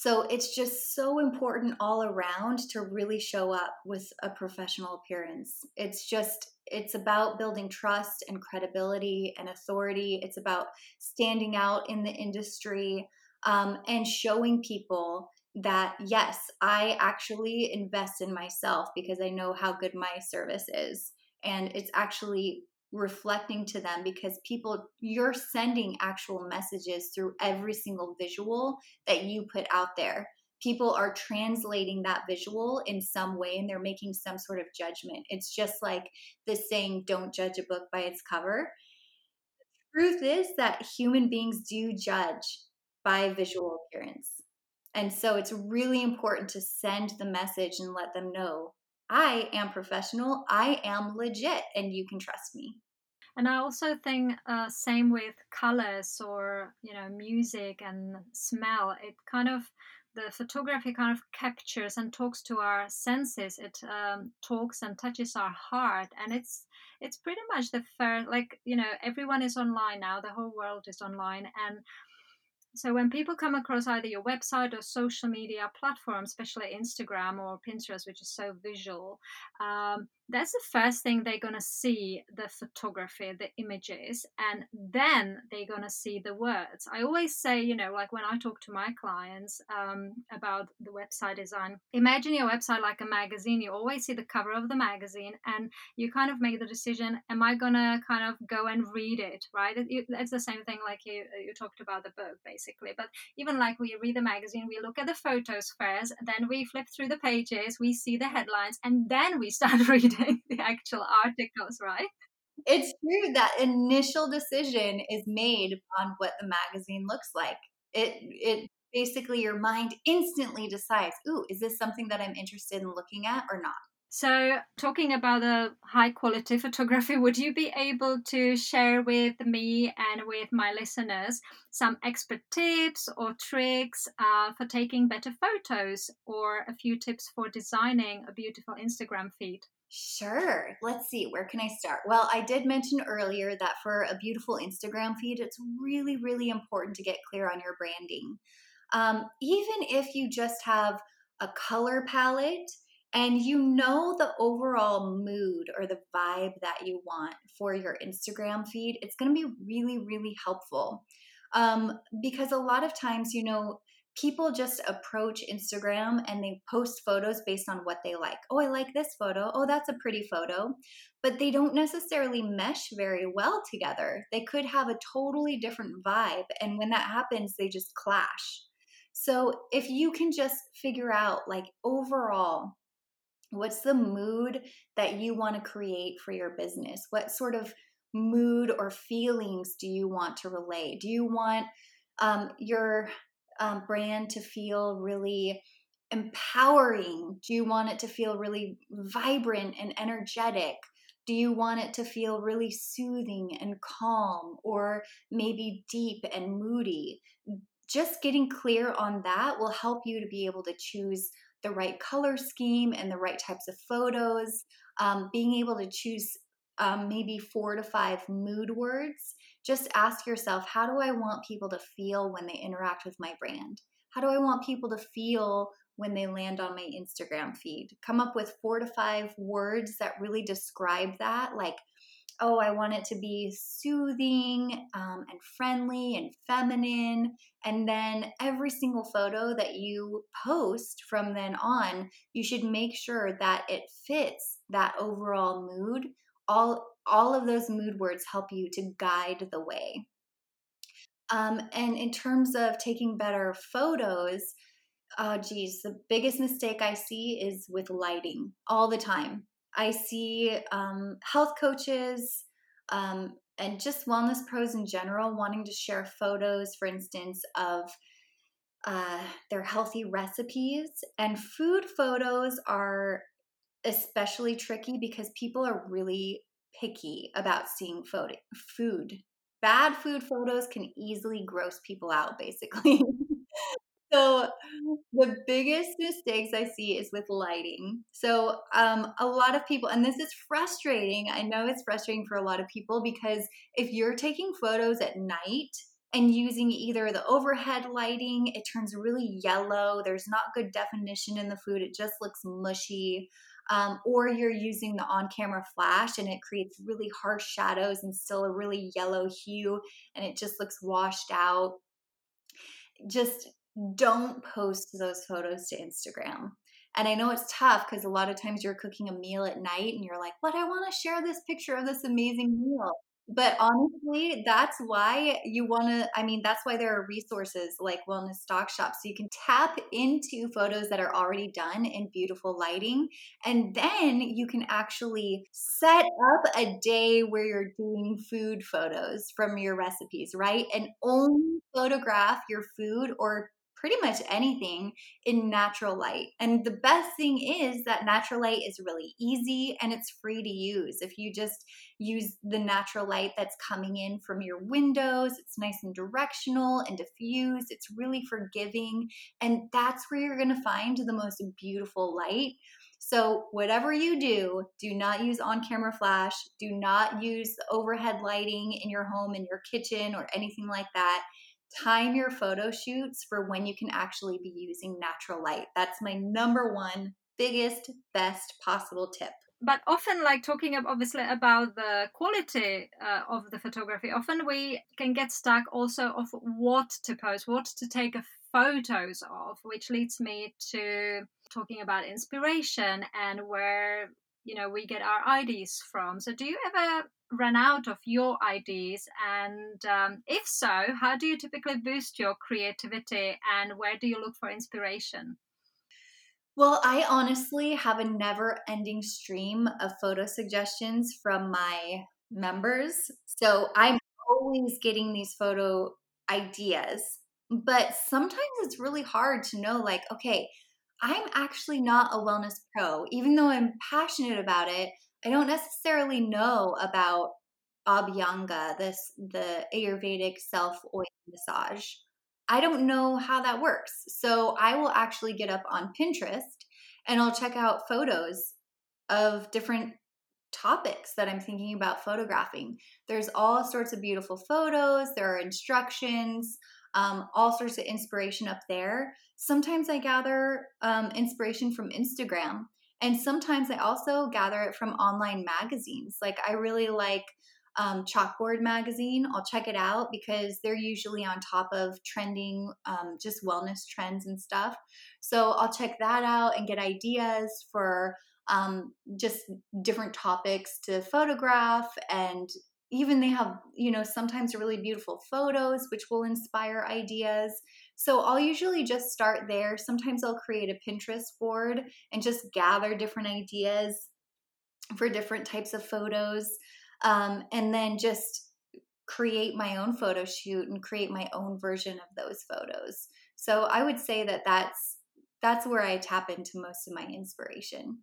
So it's just so important all around to really show up with a professional appearance. It's just, it's about building trust and credibility and authority. It's about standing out in the industry um, and showing people that, yes, I actually invest in myself because I know how good my service is. And it's actually reflecting to them because people you're sending actual messages through every single visual that you put out there. People are translating that visual in some way and they're making some sort of judgment. It's just like the saying don't judge a book by its cover. Truth is that human beings do judge by visual appearance. And so it's really important to send the message and let them know I am professional. I am legit, and you can trust me. And I also think uh, same with colors or you know music and smell. It kind of the photography kind of captures and talks to our senses. It um, talks and touches our heart, and it's it's pretty much the first. Like you know, everyone is online now. The whole world is online, and so when people come across either your website or social media platforms, especially Instagram or Pinterest, which is so visual, um, that's the first thing they're going to see the photography, the images, and then they're going to see the words. I always say, you know, like when I talk to my clients um, about the website design, imagine your website like a magazine. You always see the cover of the magazine and you kind of make the decision, am I going to kind of go and read it, right? It's the same thing like you, you talked about the book, basically. But even like we read the magazine, we look at the photos first, then we flip through the pages, we see the headlines, and then we start reading the actual articles, right? It's true that initial decision is made on what the magazine looks like. It it basically your mind instantly decides, "Ooh, is this something that I'm interested in looking at or not?" So, talking about the high quality photography, would you be able to share with me and with my listeners some expert tips or tricks uh, for taking better photos or a few tips for designing a beautiful Instagram feed? Sure. Let's see. Where can I start? Well, I did mention earlier that for a beautiful Instagram feed, it's really, really important to get clear on your branding. Um, even if you just have a color palette and you know the overall mood or the vibe that you want for your Instagram feed, it's going to be really, really helpful. Um, because a lot of times, you know, people just approach Instagram and they post photos based on what they like. Oh, I like this photo. Oh, that's a pretty photo. But they don't necessarily mesh very well together. They could have a totally different vibe. And when that happens, they just clash. So if you can just figure out, like, overall, what's the mood that you want to create for your business? What sort of mood or feelings do you want to relay? Do you want um, your um, brand to feel really empowering? Do you want it to feel really vibrant and energetic? Do you want it to feel really soothing and calm or maybe deep and moody? Just getting clear on that will help you to be able to choose the right color scheme and the right types of photos. Um, being able to choose um, maybe four to five mood words just ask yourself how do I want people to feel when they interact with my brand? How do I want people to feel when they land on my Instagram feed? Come up with four to five words that really describe that, like, oh, I want it to be soothing um, and friendly and feminine. And then every single photo that you post from then on, you should make sure that it fits that overall mood all all of those mood words help you to guide the way. Um, and in terms of taking better photos, oh geez, the biggest mistake I see is with lighting all the time. I see um, health coaches um, and just wellness pros in general wanting to share photos, for instance, of uh, their healthy recipes. And food photos are especially tricky because people are really picky about seeing photo, food. Bad food photos can easily gross people out, basically. so the biggest mistakes I see is with lighting. So um, a lot of people, and this is frustrating. I know it's frustrating for a lot of people because if you're taking photos at night and using either the overhead lighting, it turns really yellow. There's not good definition in the food. It just looks mushy um, or you're using the on camera flash and it creates really harsh shadows and still a really yellow hue and it just looks washed out. Just don't post those photos to Instagram. And I know it's tough because a lot of times you're cooking a meal at night and you're like, but I want to share this picture of this amazing meal. But honestly, that's why you want to. I mean, that's why there are resources like Wellness Stock Shop. So you can tap into photos that are already done in beautiful lighting. And then you can actually set up a day where you're doing food photos from your recipes, right? And only photograph your food or pretty much anything in natural light. And the best thing is that natural light is really easy and it's free to use. If you just use the natural light that's coming in from your windows, it's nice and directional and diffuse, it's really forgiving. And that's where you're going to find the most beautiful light. So, whatever you do, do not use on camera flash, do not use overhead lighting in your home, in your kitchen, or anything like that time your photo shoots for when you can actually be using natural light. That's my number one biggest, best possible tip but often like talking obviously about the quality uh, of the photography often we can get stuck also of what to post what to take photos of which leads me to talking about inspiration and where you know we get our ideas from so do you ever run out of your ideas and um, if so how do you typically boost your creativity and where do you look for inspiration well, I honestly have a never ending stream of photo suggestions from my members. So I'm always getting these photo ideas. But sometimes it's really hard to know, like, okay, I'm actually not a wellness pro. Even though I'm passionate about it, I don't necessarily know about Abhyanga, this the Ayurvedic self oil massage. I don't know how that works. So I will actually get up on Pinterest and I'll check out photos of different topics that I'm thinking about photographing. There's all sorts of beautiful photos, there are instructions, um, all sorts of inspiration up there. Sometimes I gather um, inspiration from Instagram, and sometimes I also gather it from online magazines. Like, I really like um, Chalkboard magazine. I'll check it out because they're usually on top of trending, um, just wellness trends and stuff. So I'll check that out and get ideas for um, just different topics to photograph. And even they have, you know, sometimes really beautiful photos, which will inspire ideas. So I'll usually just start there. Sometimes I'll create a Pinterest board and just gather different ideas for different types of photos um, and then just create my own photo shoot and create my own version of those photos. So I would say that that's that's where I tap into most of my inspiration.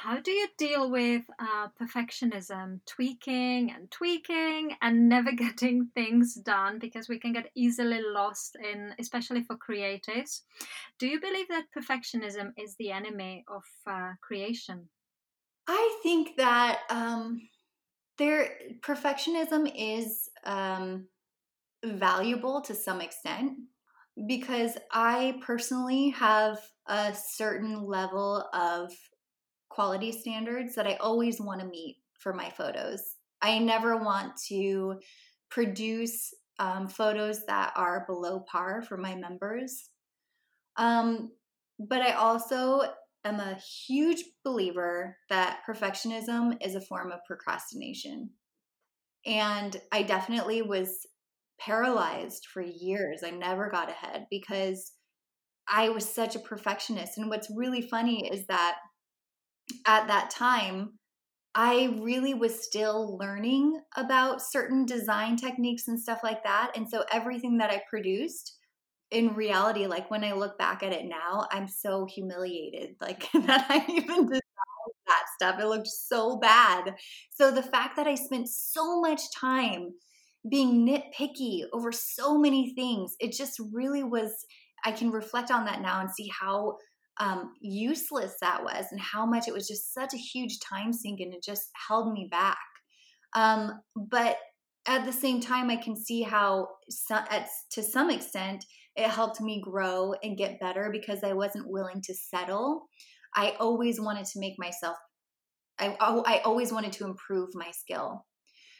How do you deal with uh, perfectionism, tweaking and tweaking, and never getting things done because we can get easily lost in, especially for creatives? Do you believe that perfectionism is the enemy of uh, creation? I think that um, there perfectionism is um, valuable to some extent because I personally have a certain level of quality standards that I always want to meet for my photos. I never want to produce um, photos that are below par for my members. Um, but I also am a huge believer that perfectionism is a form of procrastination. And I definitely was paralyzed for years. I never got ahead because I was such a perfectionist. And what's really funny is that at that time, I really was still learning about certain design techniques and stuff like that. And so everything that I produced in reality, like when I look back at it now, I'm so humiliated, like that I even designed that stuff. It looked so bad. So the fact that I spent so much time being nitpicky over so many things, it just really was. I can reflect on that now and see how um, useless that was and how much it was just such a huge time sink and it just held me back. Um, but at the same time, I can see how, at, to some extent, it helped me grow and get better because I wasn't willing to settle. I always wanted to make myself, I, I always wanted to improve my skill.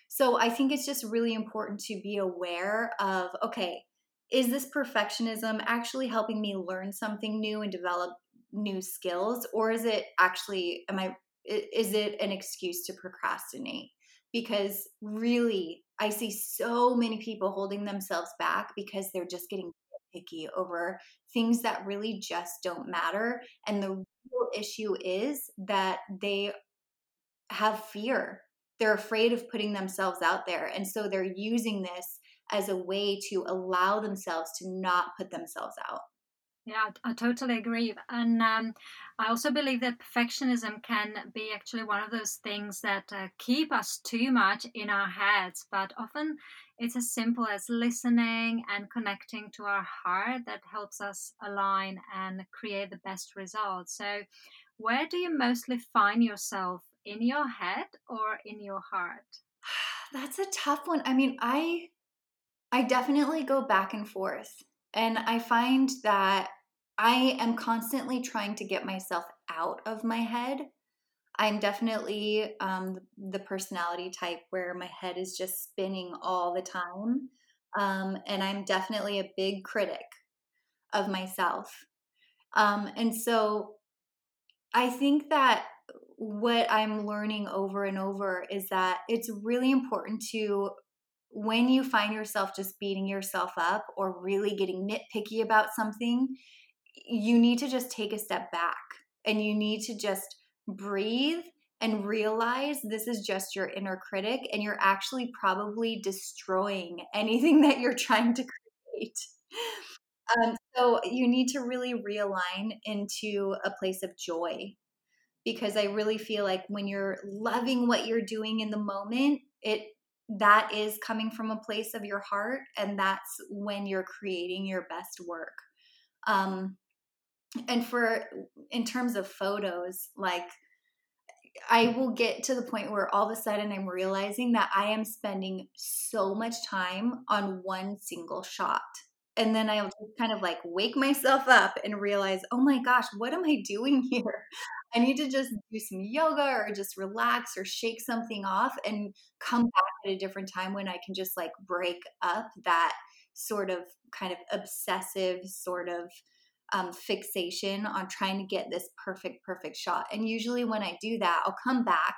So I think it's just really important to be aware of okay, is this perfectionism actually helping me learn something new and develop new skills? Or is it actually, am I, is it an excuse to procrastinate? Because really, I see so many people holding themselves back because they're just getting picky over things that really just don't matter. And the real issue is that they have fear. They're afraid of putting themselves out there. And so they're using this as a way to allow themselves to not put themselves out. Yeah, I totally agree. And um, I also believe that perfectionism can be actually one of those things that uh, keep us too much in our heads. But often it's as simple as listening and connecting to our heart that helps us align and create the best results. So, where do you mostly find yourself in your head or in your heart? That's a tough one. I mean, I I definitely go back and forth. And I find that I am constantly trying to get myself out of my head. I'm definitely um, the personality type where my head is just spinning all the time. Um, and I'm definitely a big critic of myself. Um, and so I think that what I'm learning over and over is that it's really important to, when you find yourself just beating yourself up or really getting nitpicky about something, you need to just take a step back and you need to just breathe and realize this is just your inner critic and you're actually probably destroying anything that you're trying to create. Um, so you need to really realign into a place of joy because I really feel like when you're loving what you're doing in the moment, it that is coming from a place of your heart and that's when you're creating your best work. Um, and for in terms of photos, like I will get to the point where all of a sudden I'm realizing that I am spending so much time on one single shot. And then I'll just kind of like wake myself up and realize, oh my gosh, what am I doing here? I need to just do some yoga or just relax or shake something off and come back at a different time when I can just like break up that sort of kind of obsessive sort of um, fixation on trying to get this perfect, perfect shot. And usually when I do that, I'll come back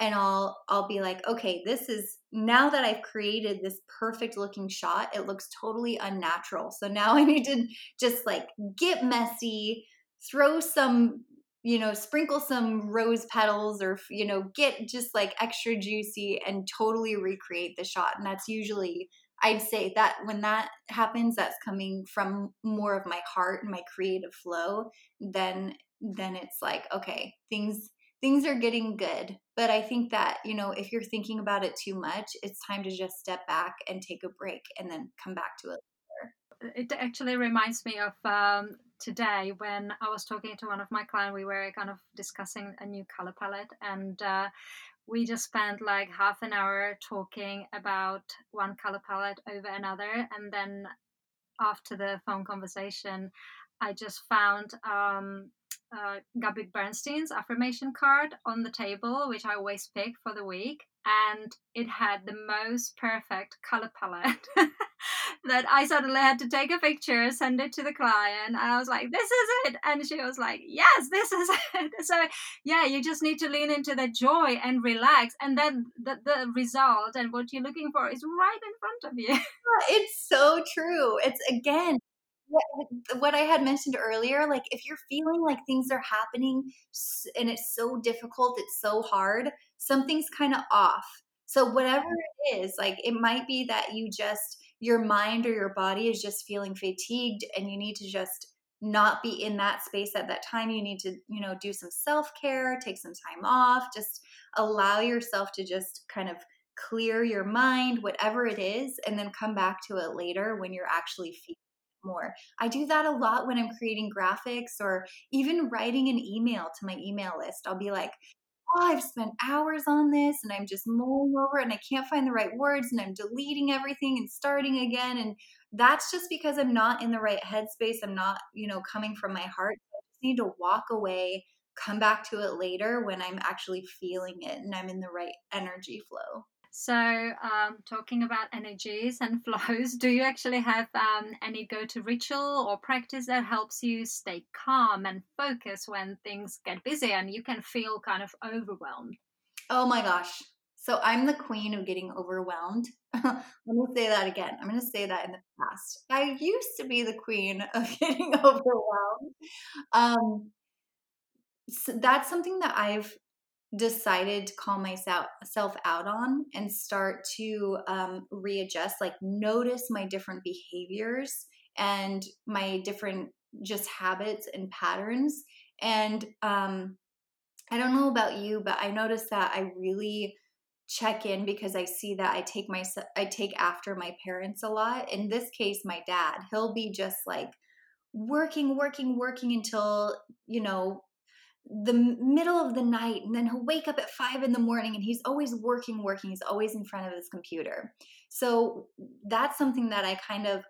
and I'll I'll be like, okay, this is now that I've created this perfect looking shot, it looks totally unnatural. So now I need to just like get messy, throw some, you know, sprinkle some rose petals or you know, get just like extra juicy and totally recreate the shot. And that's usually I'd say that when that happens, that's coming from more of my heart and my creative flow. Then, then it's like, okay, things things are getting good. But I think that you know, if you're thinking about it too much, it's time to just step back and take a break, and then come back to it. It actually reminds me of um, today when I was talking to one of my clients. We were kind of discussing a new color palette, and uh, we just spent like half an hour talking about one color palette over another and then after the phone conversation i just found um, uh, Bernstein's affirmation card on the table, which I always pick for the week. And it had the most perfect color palette that I suddenly had to take a picture, send it to the client. And I was like, this is it. And she was like, yes, this is it. So, yeah, you just need to lean into the joy and relax. And then the, the result and what you're looking for is right in front of you. It's so true. It's again, what I had mentioned earlier, like if you're feeling like things are happening and it's so difficult, it's so hard, something's kind of off. So, whatever it is, like it might be that you just, your mind or your body is just feeling fatigued and you need to just not be in that space at that time. You need to, you know, do some self care, take some time off, just allow yourself to just kind of clear your mind, whatever it is, and then come back to it later when you're actually feeling more. I do that a lot when I'm creating graphics or even writing an email to my email list. I'll be like, oh, I've spent hours on this and I'm just mulling over and I can't find the right words and I'm deleting everything and starting again. And that's just because I'm not in the right headspace. I'm not, you know, coming from my heart. I just need to walk away, come back to it later when I'm actually feeling it and I'm in the right energy flow. So, um, talking about energies and flows, do you actually have um, any go to ritual or practice that helps you stay calm and focus when things get busy and you can feel kind of overwhelmed? Oh my gosh. So, I'm the queen of getting overwhelmed. Let me say that again. I'm going to say that in the past. I used to be the queen of getting overwhelmed. Um, so that's something that I've decided to call myself self out on and start to um, readjust like notice my different behaviors and my different just habits and patterns. And um, i don't know about you but i notice that i really check in because i see that i take my i take after my parents a lot. In this case my dad he'll be just like working working working until you know the middle of the night and then he'll wake up at five in the morning and he's always working working he's always in front of his computer. So that's something that i kind of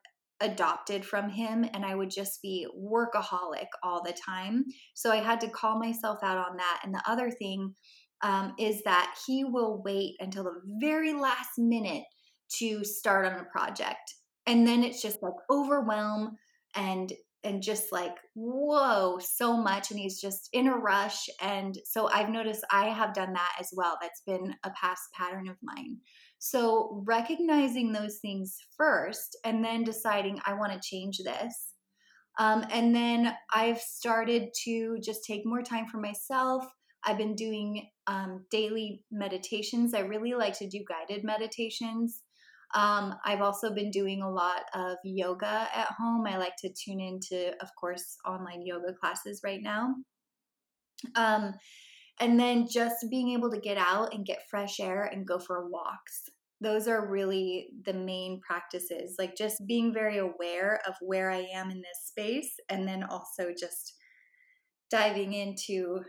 adopted from him and i would just be workaholic all the time. So i had to call myself out on that and the other thing um, is that he will wait until the very last minute to start on a project and then it's just like overwhelm and and just like whoa so much and he's just in a rush and so i've noticed i have done that as well that's been a past pattern of mine. So recognizing those things first and then deciding i want to change this um, and then i've started to just take more time for myself. I've been doing um, daily meditations. I really like to do guided meditations um, I've also been doing a lot of yoga at home. I like to tune into, of course, online yoga classes right now. Um, and then just being able to get out and get fresh air and go for walks. Those are really the main practices, like just being very aware of where I am in this space, and then also just diving into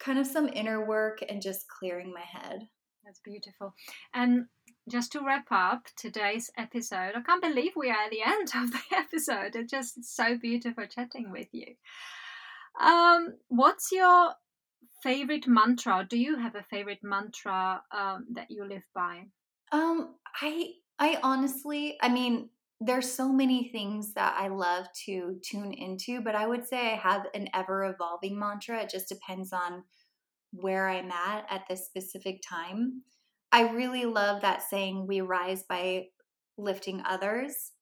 kind of some inner work and just clearing my head. That's beautiful. And just to wrap up today's episode, I can't believe we are at the end of the episode. It's just so beautiful chatting with you. Um, what's your favorite mantra? Do you have a favorite mantra um, that you live by? Um, I I honestly, I mean, there's so many things that I love to tune into, but I would say I have an ever evolving mantra. It just depends on where I'm at at this specific time. I really love that saying, we rise by lifting others.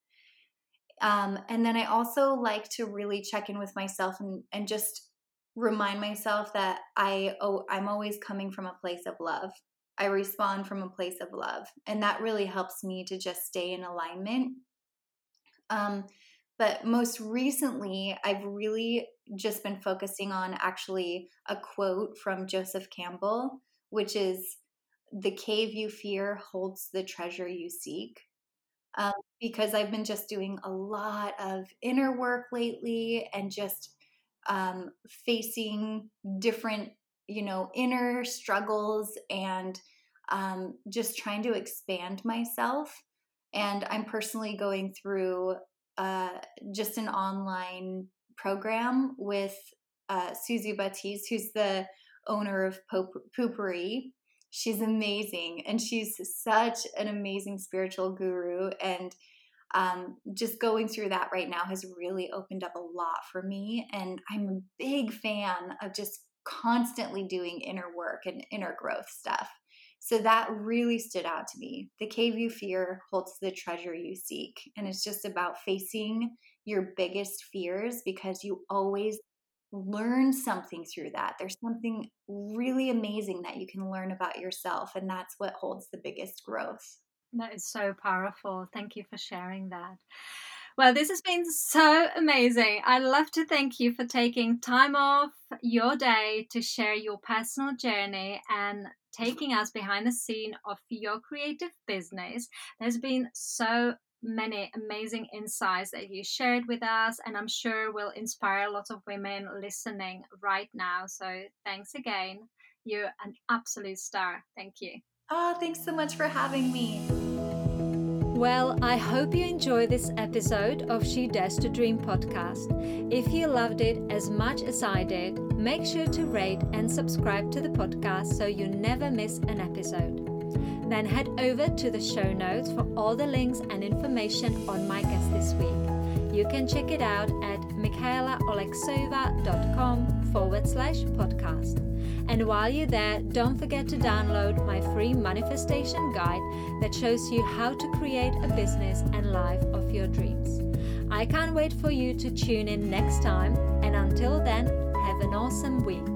Um, and then I also like to really check in with myself and, and just remind myself that I oh, I'm always coming from a place of love. I respond from a place of love, and that really helps me to just stay in alignment. Um, but most recently, I've really just been focusing on actually a quote from Joseph Campbell, which is the cave you fear holds the treasure you seek. Um, because I've been just doing a lot of inner work lately and just um, facing different, you know, inner struggles and um, just trying to expand myself. And I'm personally going through uh, just an online program with uh, Suzy Batiz, who's the owner of Poo-Pourri. She's amazing, and she's such an amazing spiritual guru. And um, just going through that right now has really opened up a lot for me. And I'm a big fan of just constantly doing inner work and inner growth stuff. So that really stood out to me. The cave you fear holds the treasure you seek. And it's just about facing your biggest fears because you always learn something through that. There's something really amazing that you can learn about yourself. And that's what holds the biggest growth. That is so powerful. Thank you for sharing that. Well, this has been so amazing. I'd love to thank you for taking time off your day to share your personal journey and taking us behind the scene of your creative business. There's been so many amazing insights that you shared with us, and I'm sure will inspire a lot of women listening right now. So, thanks again. You're an absolute star. Thank you. Oh, thanks so much for having me. Well, I hope you enjoy this episode of She Dares to Dream podcast. If you loved it as much as I did, make sure to rate and subscribe to the podcast so you never miss an episode. Then head over to the show notes for all the links and information on my guest this week. You can check it out at michaelaolexova.com forward slash podcast. And while you're there, don't forget to download my free manifestation guide that shows you how to create a business and life of your dreams. I can't wait for you to tune in next time, and until then, have an awesome week.